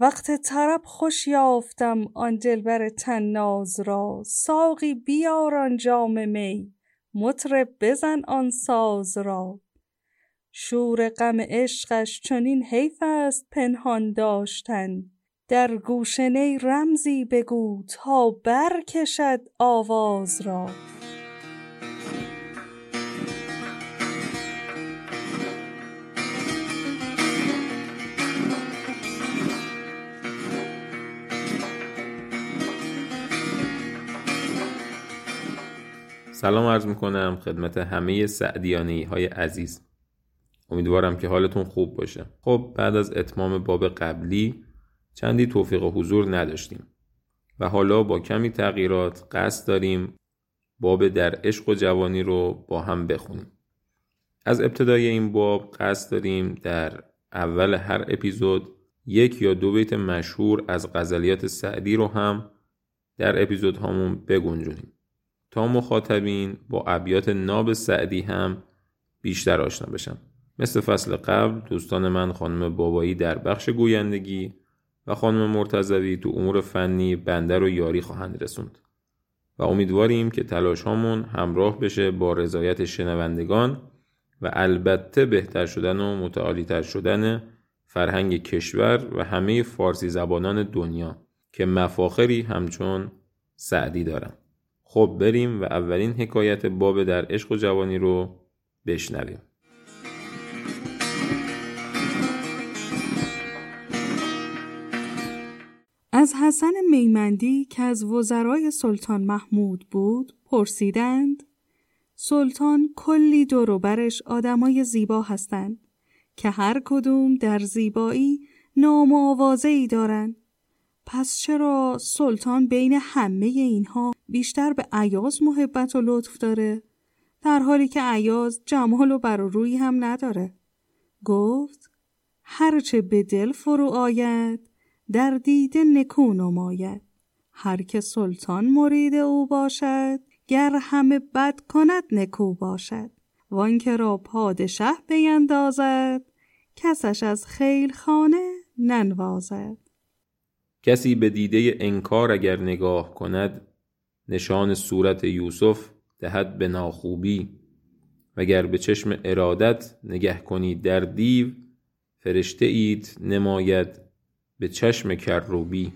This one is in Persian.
وقت طرب خوش یافتم آن دلبر طناز را. ساقی بیار آن جام می مطرب بزن آن ساز را. شور غم عشقش چنین حیف است پنهان داشتن. در گوش نی رمزی بگو تا برکشد آواز را. سلام عرض می‌کنم خدمت همه سعدیانی های عزیز. امیدوارم که حالتون خوب باشه. خب بعد از اتمام باب قبلی چندی توفیق و حضور نداشتیم و حالا با کمی تغییرات قصد داریم باب در عشق و جوانی رو با هم بخونیم. از ابتدای این باب قصد داریم در اول هر اپیزود یک یا دو بیت مشهور از غزلیات سعدی رو هم در اپیزود هامون بگنجونیم. تا مخاطبین با ابیات ناب سعدی هم بیشتر آشنا بشن مثل فصل قبل دوستان من خانم بابایی در بخش گویندگی و خانم مرتزوی تو امور فنی بنده رو یاری خواهند رسوند و امیدواریم که تلاش هامون همراه بشه با رضایت شنوندگان و البته بهتر شدن و متعالیتر شدن فرهنگ کشور و همه فارسی زبانان دنیا که مفاخری همچون سعدی دارن. خب بریم و اولین حکایت باب در عشق و جوانی رو بشنویم. از حسن میمندی که از وزرای سلطان محمود بود پرسیدند سلطان کلی دوروبرش آدمای زیبا هستند که هر کدوم در زیبایی نام و ای دارن پس چرا سلطان بین همه اینها بیشتر به عیاز محبت و لطف داره؟ در حالی که عیاز جمال و بر روی هم نداره. گفت هرچه به دل فرو آید در دیده نکو نماید. هر که سلطان مرید او باشد گر همه بد کند نکو باشد. وانکه را پادشه بیندازد کسش از خیل خانه ننوازد. کسی به دیده انکار اگر نگاه کند نشان صورت یوسف دهد به ناخوبی. وگر به چشم ارادت نگه کنید در دیو فرشته اید نماید به چشم کروبی.